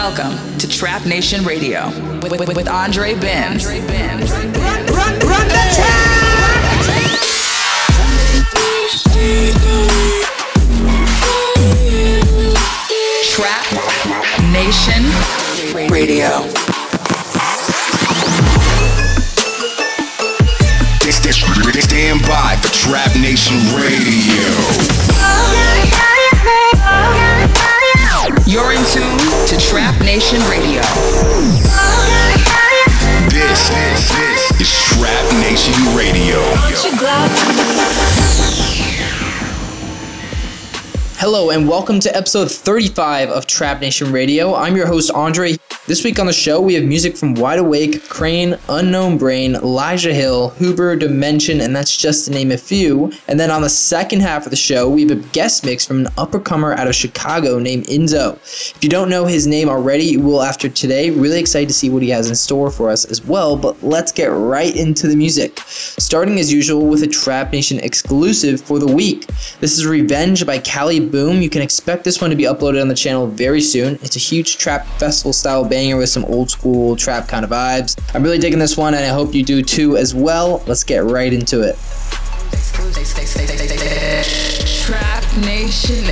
Welcome to Trap Nation Radio with, with, with Andre Benz. Run, run, run the track! Trap Nation Radio. Stand by for Trap Nation Radio. Oh, You're in tune to Trap Nation Radio. This, this, this is Trap Nation Radio. Hello and welcome to episode 35 of Trap Nation Radio. I'm your host Andre. This week on the show, we have music from Wide Awake, KRANE, Unknown Brain, Elijah Hill, Hoober, Dimension, and that's just to name a few. And then on the second half of the show, we have a guest mix from an uppercomer out of Chicago named Inzo. If you don't know his name already, you will after today. Really excited to see what he has in store for us as well, but let's get right into the music. Starting as usual with a Trap Nation exclusive for the week. This is Revenge by Calli Boom. You can expect this one to be uploaded on the channel very soon. It's a huge trap festival style band banger with some old school trap kind of vibes. I'm really digging this one and I hope you do too as well. Let's get right into it. Trap Nation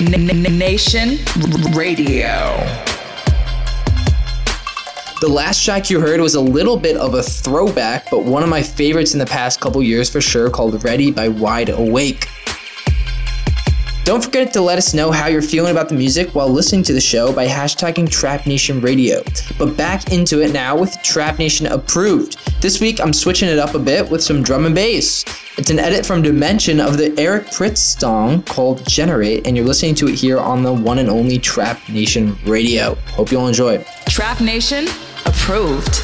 Nation Radio. The last track you heard was a little bit of a throwback, but one of my favorites in the past couple years for sure, called Ready by Wide Awake. Don't forget to let us know how you're feeling about the music while listening to the show by hashtagging Trap Nation Radio. But back into it now with Trap Nation Approved. This week I'm switching it up a bit with some drum and bass. It's an edit from Dimension of the Eric Prydz song called Generate, and you're listening to it here on the one and only Trap Nation Radio. Hope you'll enjoy. Trap Nation approved.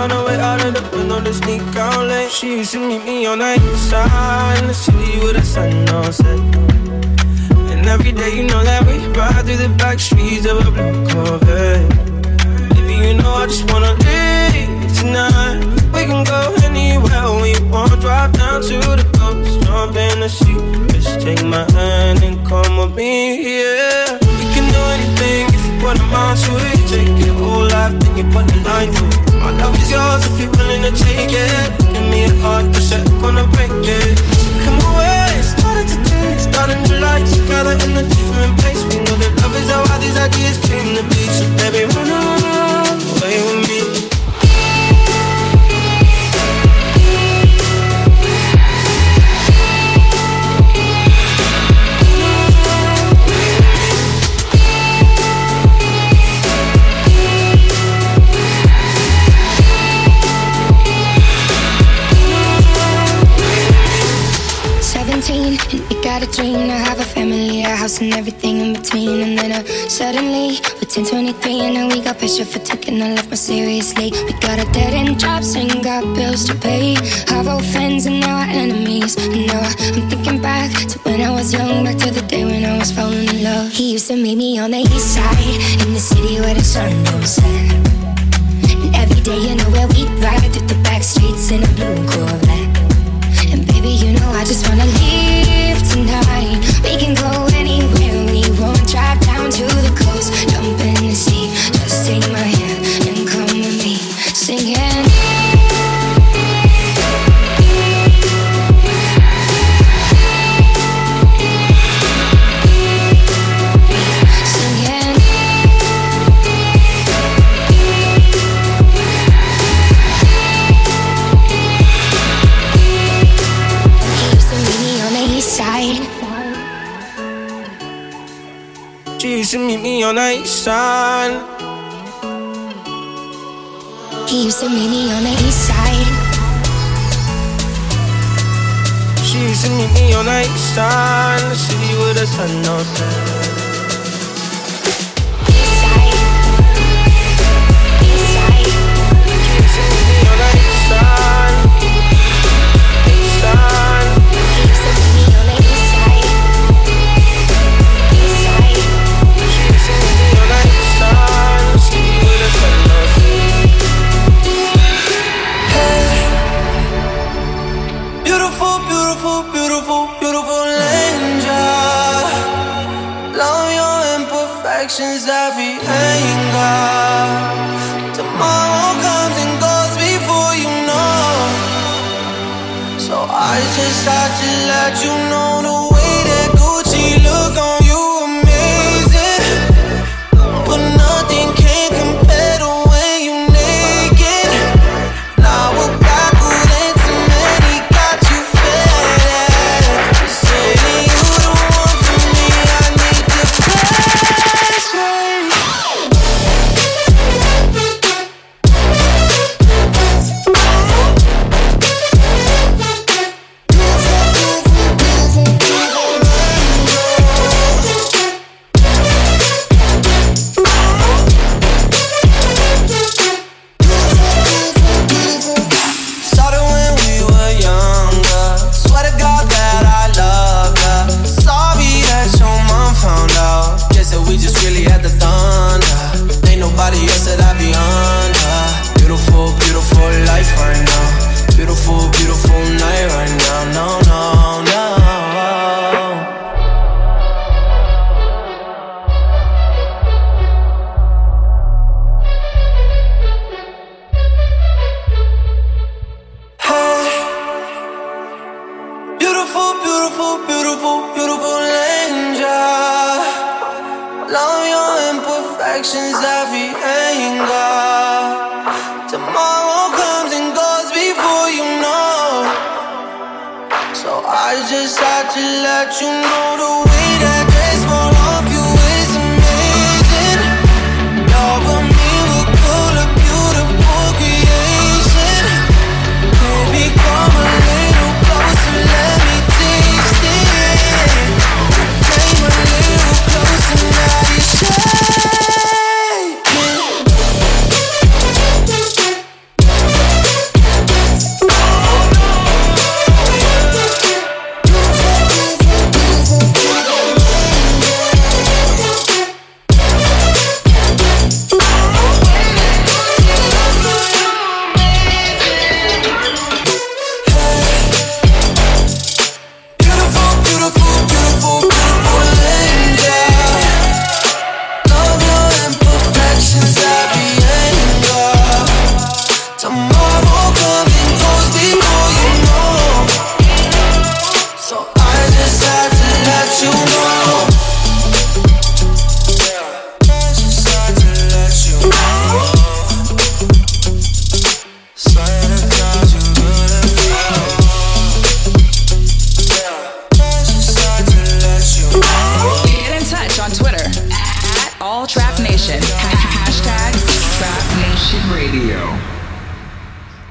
Found a way out of the window to sneak out late. She used to meet me on the east side in the city with the sun on set. And every day, you know that we ride through the back streets of a blue Corvette. Baby, you know I just wanna leave tonight. We can go anywhere we want. Drive down to the coast, jump in the sea. Just take my hand and come with me, yeah. You put mind it. Take your whole life, then you put the line through. My love is yours if you're willing to take it. Give me a heart to set, gonna break it. Come away, starting today, starting the lights together in a different place. We know that love is how all these ideas came to be. So baby, run away with me. Got a dream to have a family, a house, and everything in between. And then uh, suddenly, we're 10, 23, and now we got pressure for taking our life more seriously. We got a dead end jobs and got bills to pay. Our old friends and now our enemies. And now I- I'm thinking back to when I was young, back to the day when I was falling in love. He used to meet me on the east side, in the city where the sun goes set. And every day, you know where we ride through the back streets in a blue Corvette. I just wanna leave tonight. We can go anywhere we want. Drive down to the coast, jump used to meet me on the east side. He used to meet me on the east side. She used to meet me on the east side, the city with the sun on set. Imperfections, every anger. Tomorrow comes and goes before you know. So I just had to let you know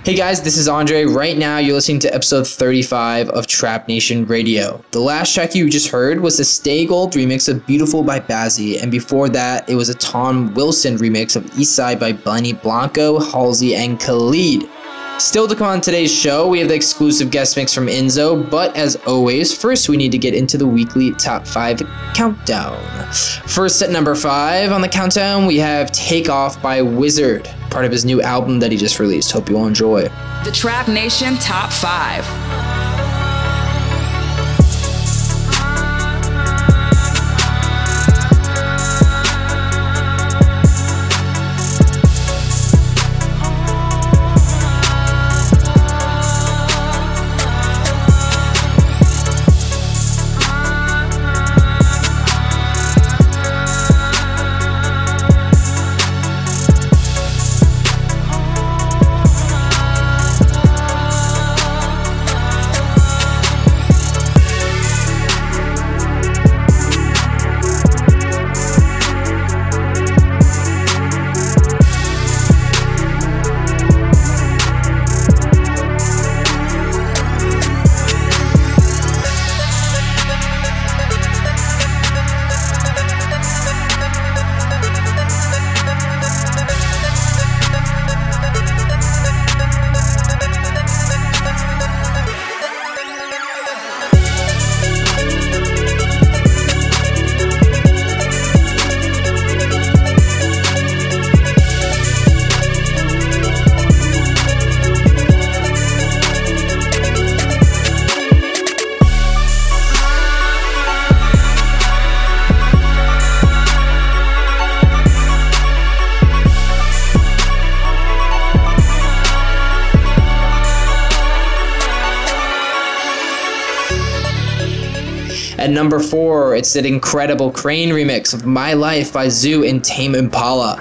Hey guys, this is Andre. Right now, you're listening to episode 35 of Trap Nation Radio. The last track you just heard was the Staygold remix of Beautiful by Bazzi, and before that, it was a Tom Wilson remix of Eastside by Benny Blanco, Halsey, and Khalid. Still to come on today's show, we have the exclusive guest mix from Inzo, but as always, first we need to get into the weekly top 5 countdown. First at number 5 on the countdown, we have Take Off by Wizard, part of his new album that he just released. Hope you all enjoy. The Trap Nation Top 5. Number 4, it's that incredible KRANE remix of My Life by ZHU and Tame Impala.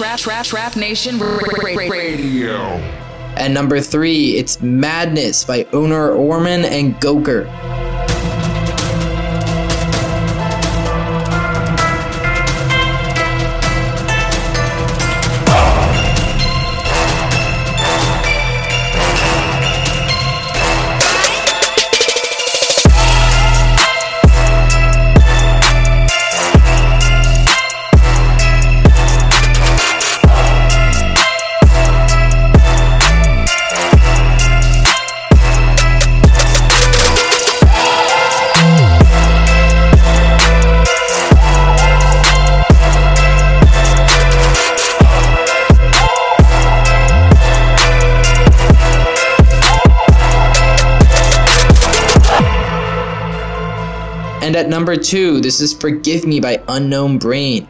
Trap Trap Trap Nation Radio. At number 3, it's Madness by Onur Ormen and Goker. Number 2, this is Forgive Me by Unknown Brain.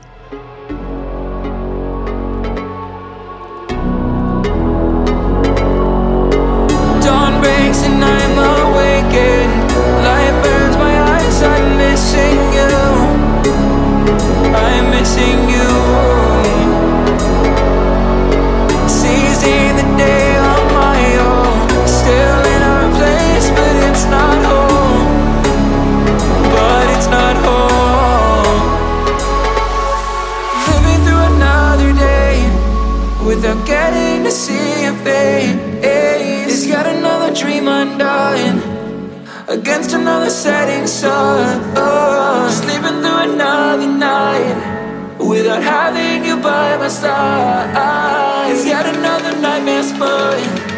Another nightmare.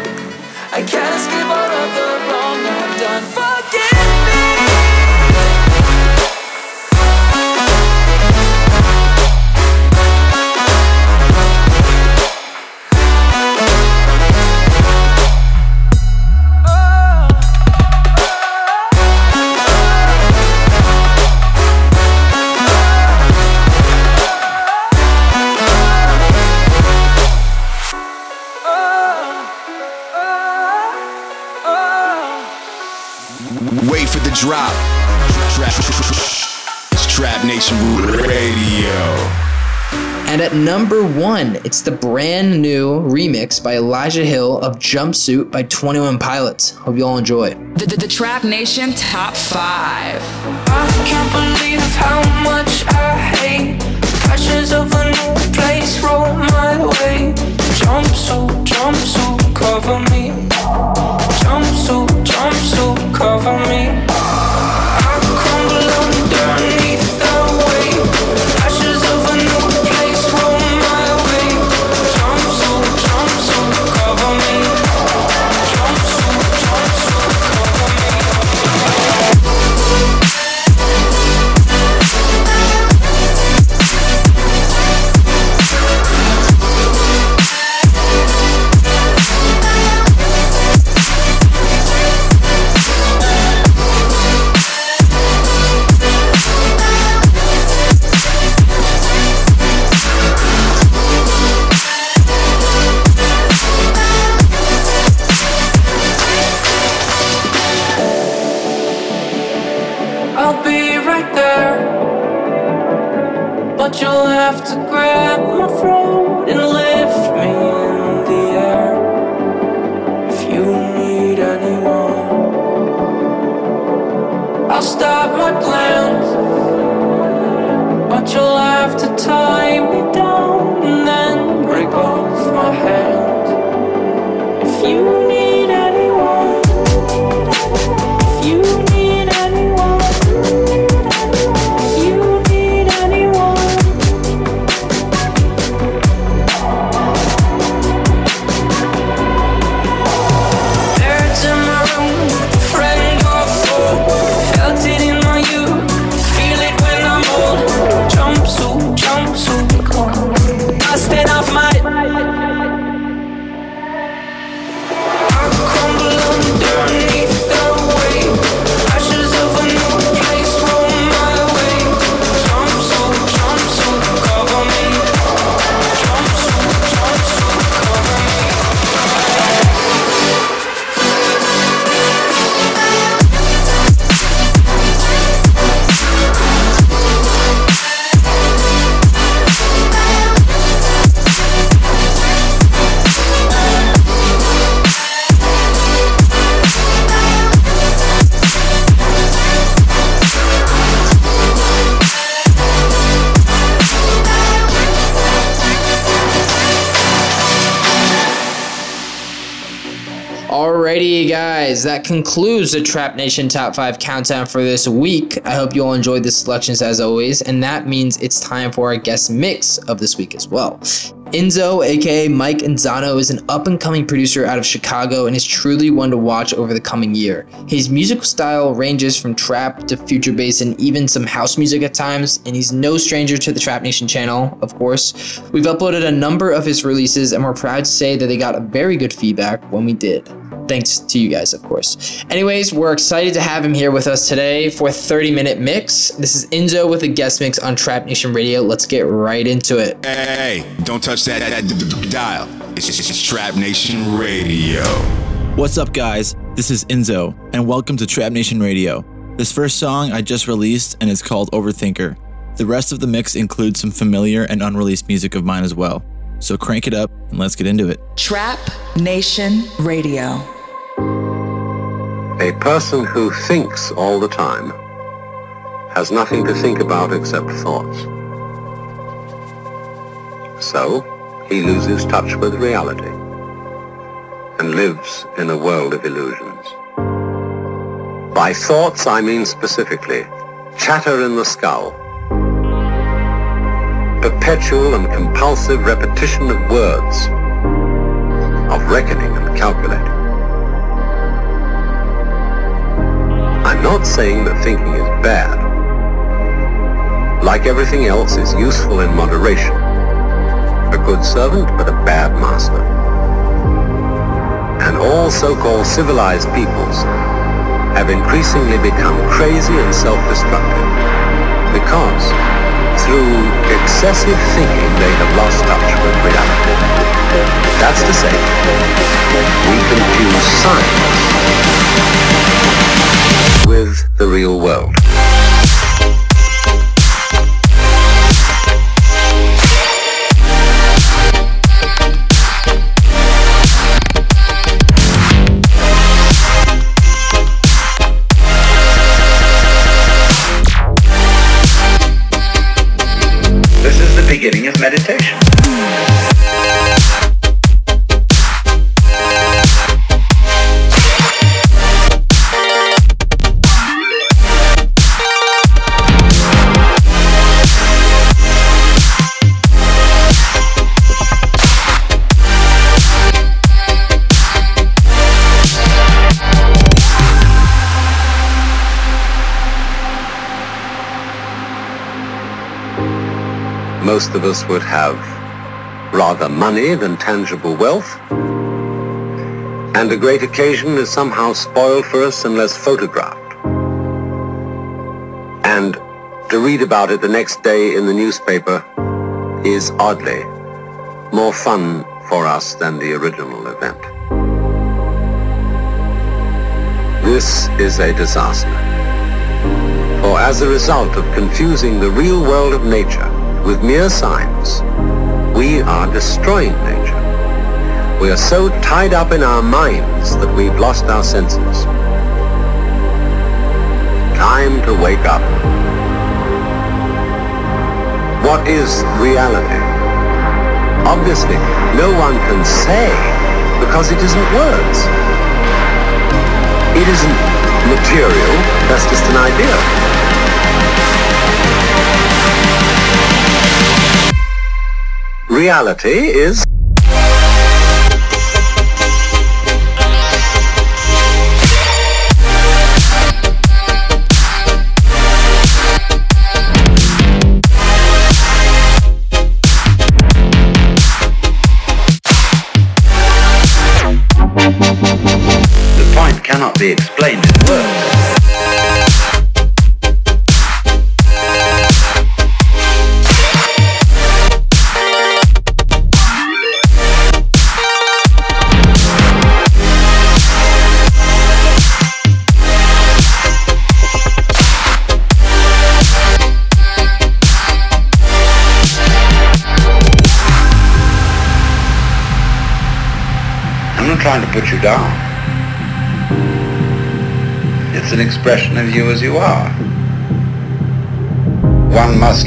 I can't escape all of the wrong I've done. At number one, it's the brand new remix by Elijah Hill of Jumpsuit by 21 Pilots. Hope you all enjoy. The, the, the Trap Nation Top 5. I can't believe how much I hate Pressures of a new place roll my way Jumpsuit, jumpsuit, cover me Jumpsuit, jumpsuit, cover me But you'll have to grab my throat and lift me in the air. If you need anyone, I'll stop my plans. But you'll have to tie that concludes the Trap Nation Top 5 countdown for this week. I hope you all enjoyed the selections as always, and that means it's time for our guest mix of this week as well. Inzo, aka Mike Enzano, is an up and coming producer out of Chicago and is truly one to watch over the coming year. His musical style ranges from trap to future bass and even some house music at times, and he's no stranger to the Trap Nation channel, of course. We've uploaded a number of his releases, and we're proud to say that they got very good feedback when we did. Thanks to you guys, of course. Anyways, we're excited to have him here with us today for a 30 minute mix. This is Inzo with a guest mix on Trap Nation Radio. Let's get right into it. Hey, don't touch that, that, that dial. It's, it's, it's Trap Nation Radio. What's up, guys? This is Inzo, and welcome to Trap Nation Radio. This first song I just released, and it's called Overthinker. The rest of the mix includes some familiar and unreleased music of mine as well. So crank it up and let's get into it. Trap Nation Radio. A person who thinks all the time has nothing to think about except thoughts. So, he loses touch with reality and lives in a world of illusions. By thoughts, I mean specifically chatter in the skull, perpetual and compulsive repetition of words, of reckoning and calculating. I'm not saying that thinking is bad. Like everything else, is useful in moderation. A good servant, but a bad master. And all so-called civilized peoples have increasingly become crazy and self-destructive because through excessive thinking they have lost touch with reality. That's to say, we confuse science with the real world. Most of us would have rather money than tangible wealth, and a great occasion is somehow spoiled for us unless photographed. And to read about it the next day in the newspaper is oddly more fun for us than the original event. This is a disaster. For as a result of confusing the real world of nature with mere signs, we are destroying nature. We are so tied up in our minds that we've lost our senses. Time to wake up. What is reality? Obviously, no one can say because it isn't words. It isn't material, that's just an idea. Reality is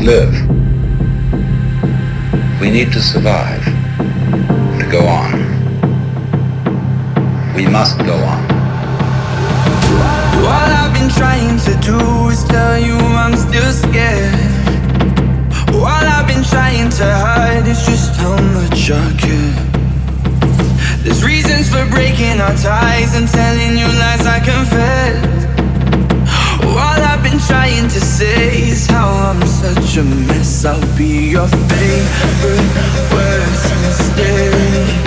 live. We need to survive, to go on. We must go on. All I've been trying to do is tell you I'm still scared. All I've been trying to hide is just how much I care. There's reasons for breaking our ties and telling you lies I confess. Trying to say is how I'm such a mess. I'll be your favorite worst mistake.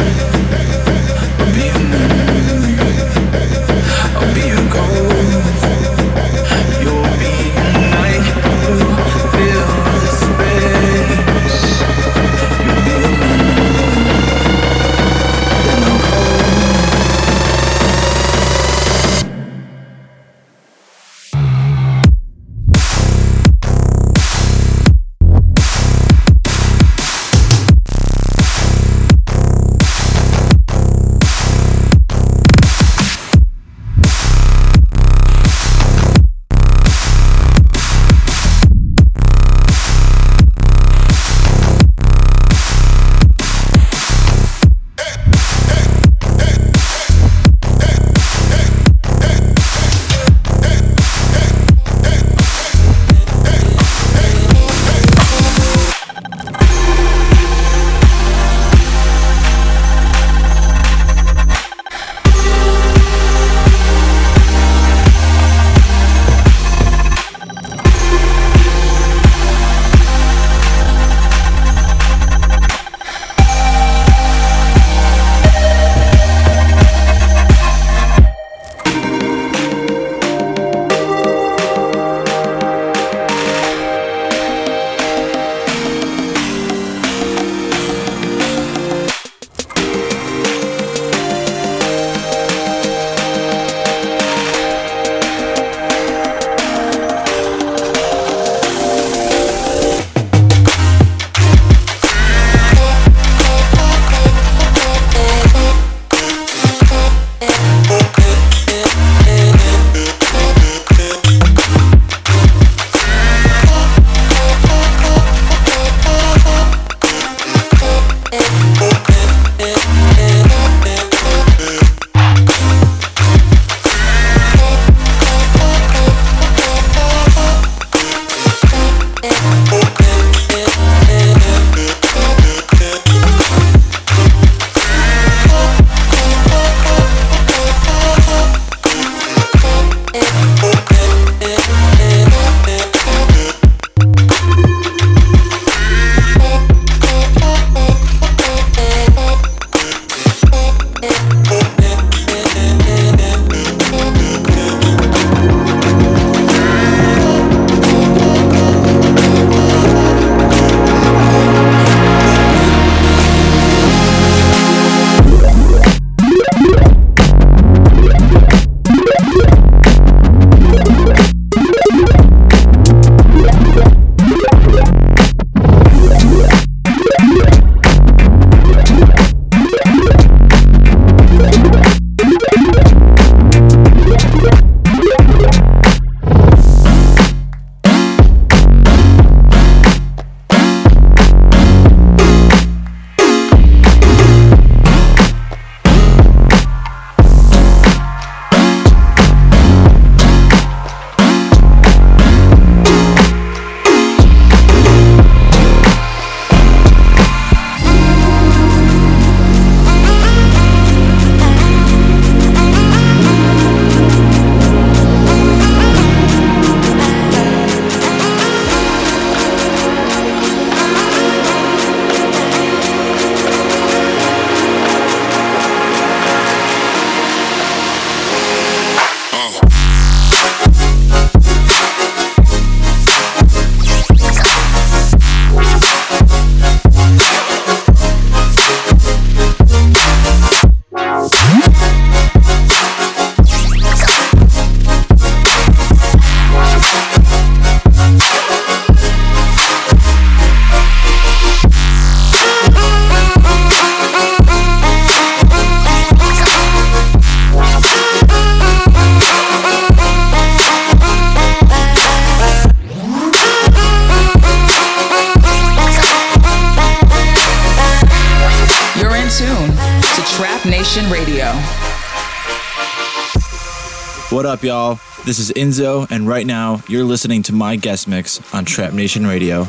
What up, y'all? This is Inzo, and right now you're listening to my guest mix on Trap Nation Radio.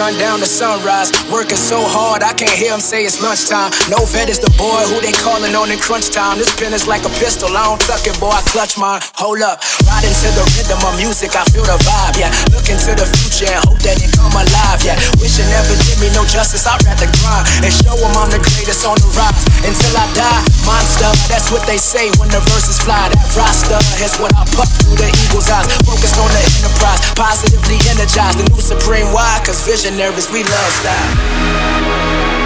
Sundown to sunrise. Working so hard, I can't hear him say it's lunchtime. No vet is the boy who they calling on in crunch time. This pen is like a pistol. I don't tuck it, boy. I clutch mine. Hold up. Riding to the rhythm of music, I feel the vibe. Yeah. Looking to the future and hope that it come alive. Yeah. Wishing never did me no justice. I'd rather grind and show them I'm the greatest on the rise. Until I die, monster. That's what they say when the verses fly. That roster is what I puff through the eagle's eyes. Focused on the enterprise, positively energized. The new supreme why? Cause visionaries, we love style.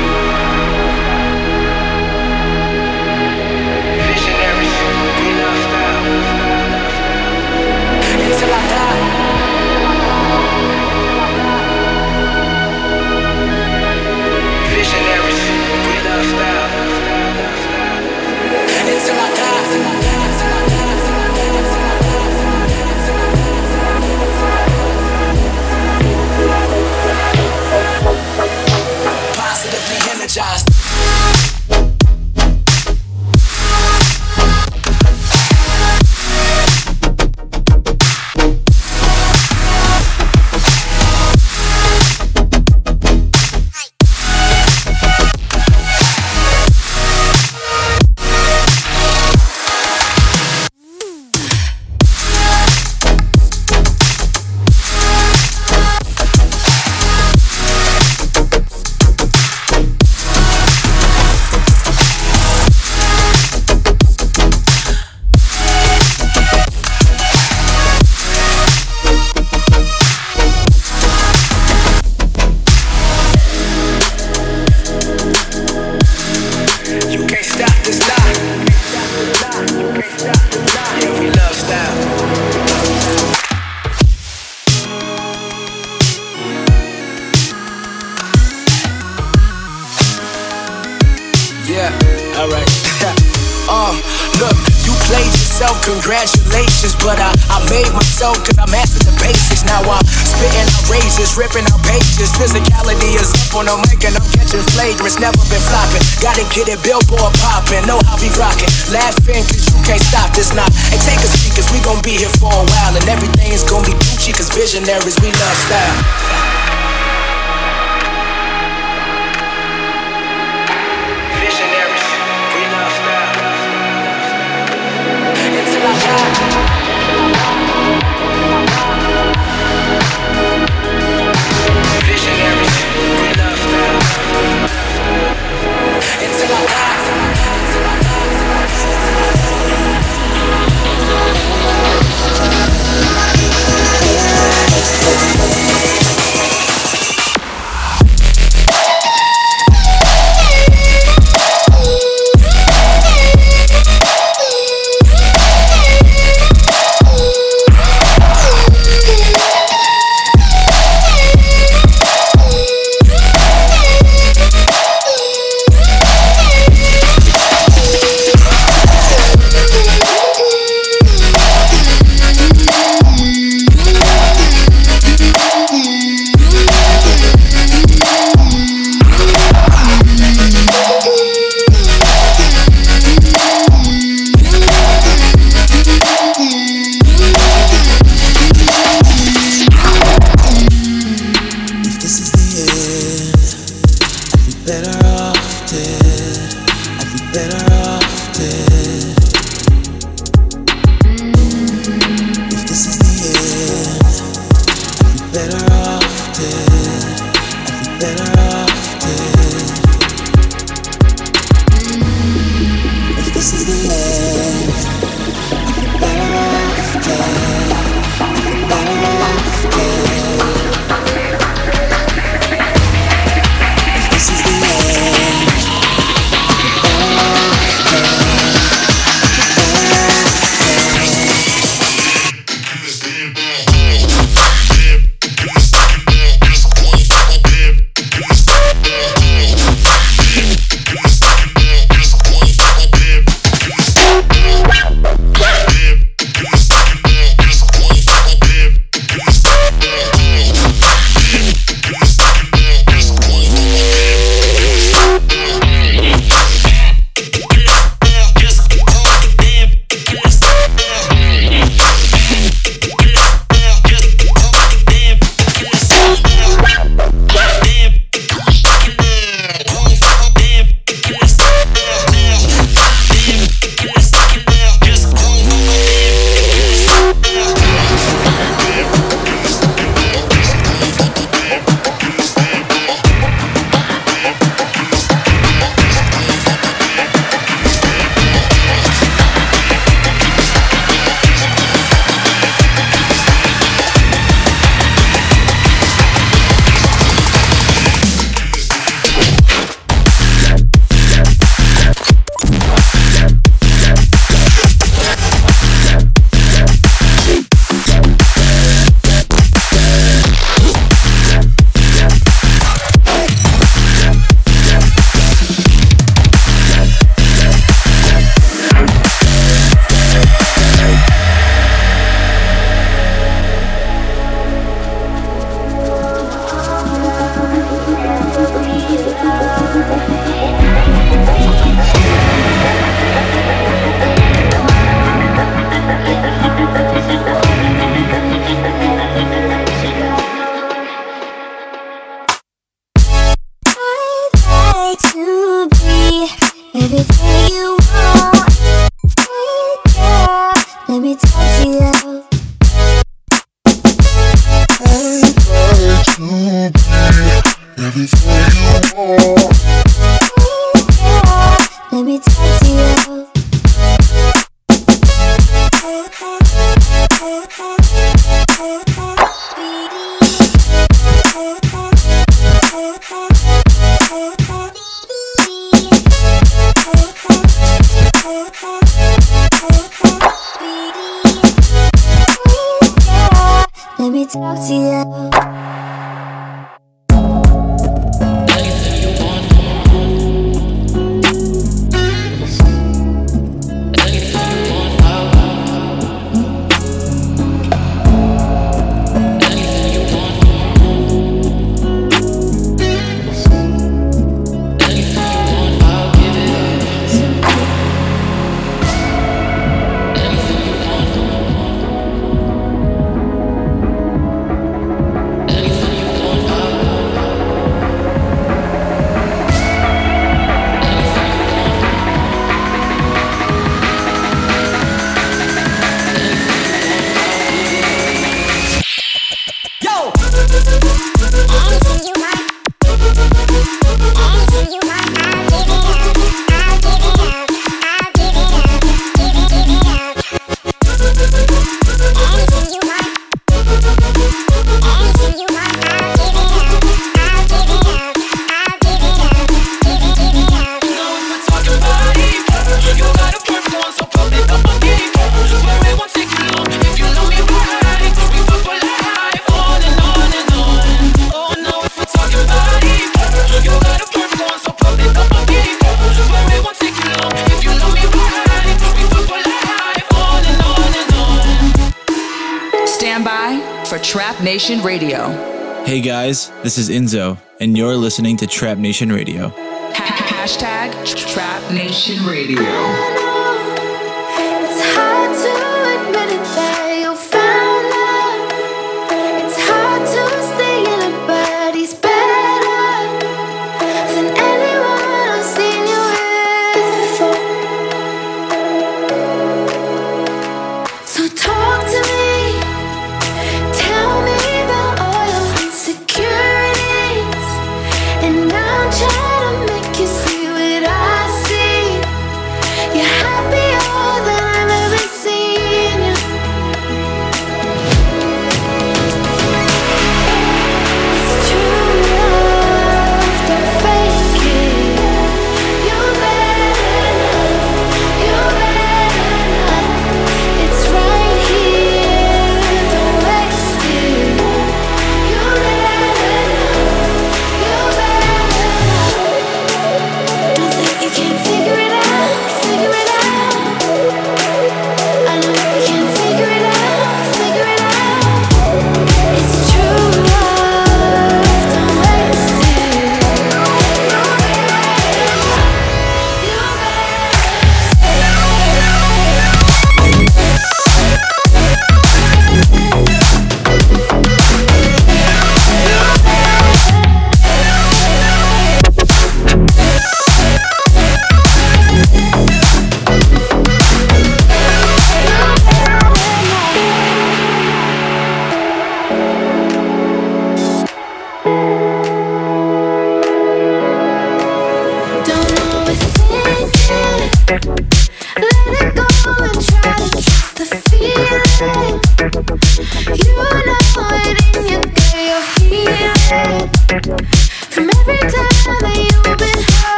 This is Inzo, and you're listening to Trap Nation Radio. Hashtag Trap Nation Radio.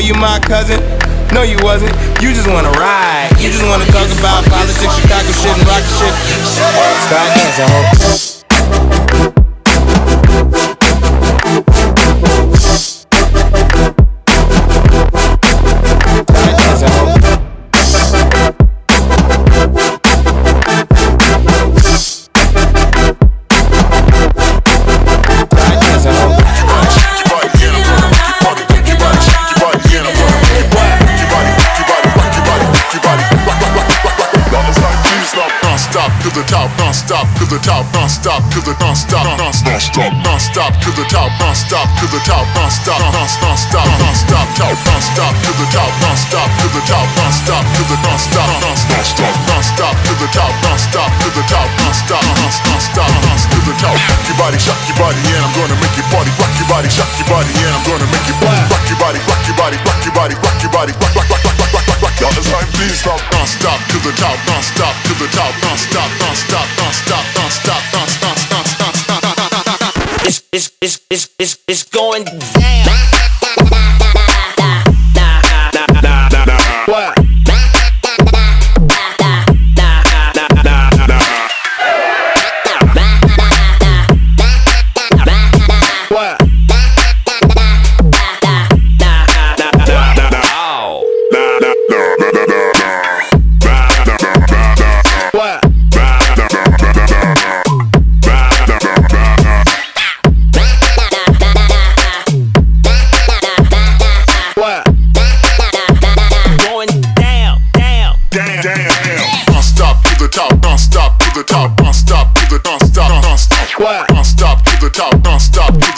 You my cousin? No, you wasn't. You just wanna ride. You just wanna talk about politics, Chicago shit, and rock shit. Start dancing, ho. the top, non-stop to the non-stop, non-stop, non-stop to the top, non-stop to the top, non-stop, non-stop, non-stop, top, non-stop to the top, non-stop to the top, non-stop to the non-stop, non-stop, non-stop to the top, non-stop to the top, non-stop, non-stop, non-stop to the top. Your body, shock your body, and I'm gonna make your body rock your body, shock your body, and I'm gonna make your body rock your body, rock your body, rock your body, rock your body, rock your body, rock, rock, rock, rock, rock. Y'all, time, please stop, non-stop to the top, non-stop to the top, non-stop, non-stop, non-stop, non-stop, non-stop, non-stop, non-stop. It's it's it's it's it's it's going down.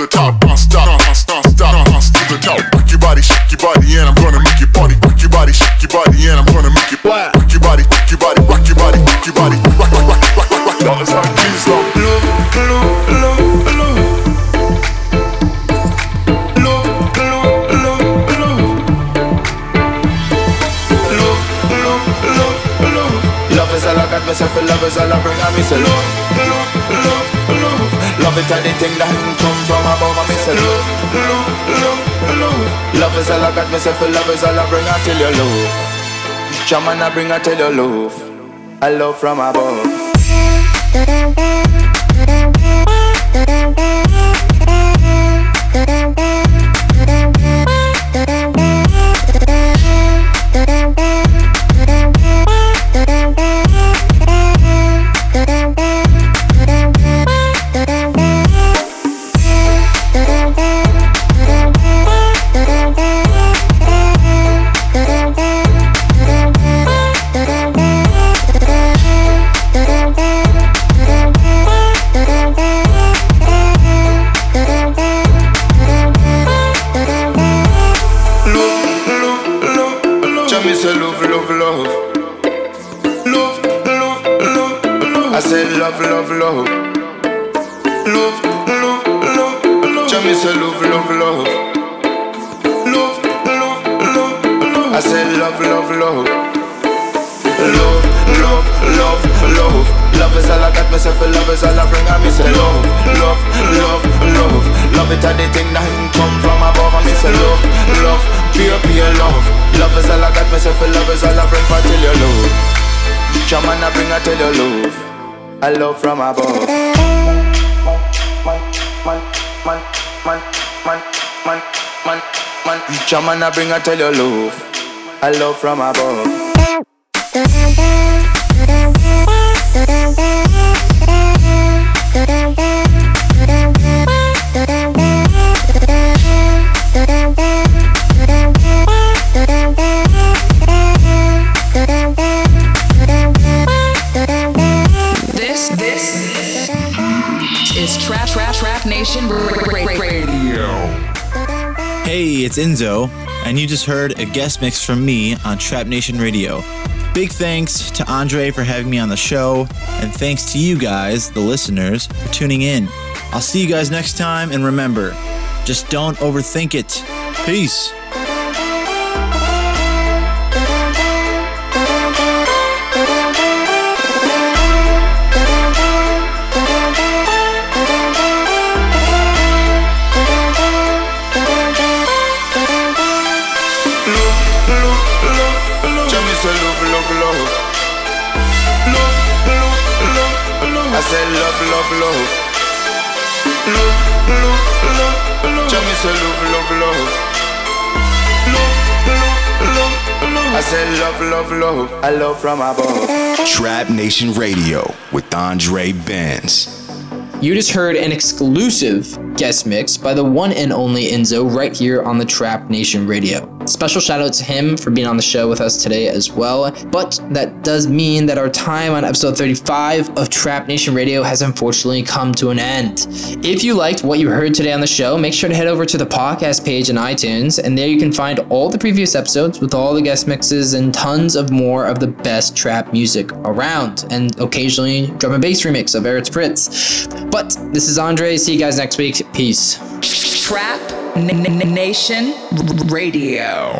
Non-stop to the top, non-stop, non-stop, non-stop to the top. Rock your body, shake your body, and I'm gonna make you party. Rock your body, shake your body, and I'm gonna make you What? rock your body, rock your body, rock your body, rock your body, rock, rock, rock, rock, rock, rock. Y'all, it's time, please. Love, love, love, love. Love, love, love, love. Love, love, love, love. Love is all I got myself, and love is all I bring. I miss love, love, love, love. It and the thing that come from above. I miss love, love, love, love. Love is all I got myself, and love is all I bring. I tell you love. Shaman, I bring. I tell you love. I love from above. Myself for love is all I bring. For till your love. Shaman I bring I tell your love. I love from above. Man, man, man, man, man, man, man, man. Shaman I bring I tell your love. I love from above. It's Inzo, and you just heard a guest mix from me on Trap Nation Radio. Big thanks to Andre for having me on the show, and thanks to you guys, the listeners, for tuning in. I'll see you guys next time, and remember, just don't overthink it. Peace. Love, love. Said love, love, love. I love from above. Trap Nation Radio with Andre Benz. You just heard an exclusive guest mix by the one and only Inzo right here on the Trap Nation Radio. Special shout out to him for being on the show with us today as well. But that does mean that our time on episode 35 of Trap Nation Radio has unfortunately come to an end. If you liked what you heard today on the show, make sure to head over to the podcast page in iTunes, and there you can find all the previous episodes with all the guest mixes and tons of more of the best trap music around, and occasionally drum and bass remix of Eric Prydz. But this is Andre. See you guys next week. Peace. Trap N- N- Nation Radio.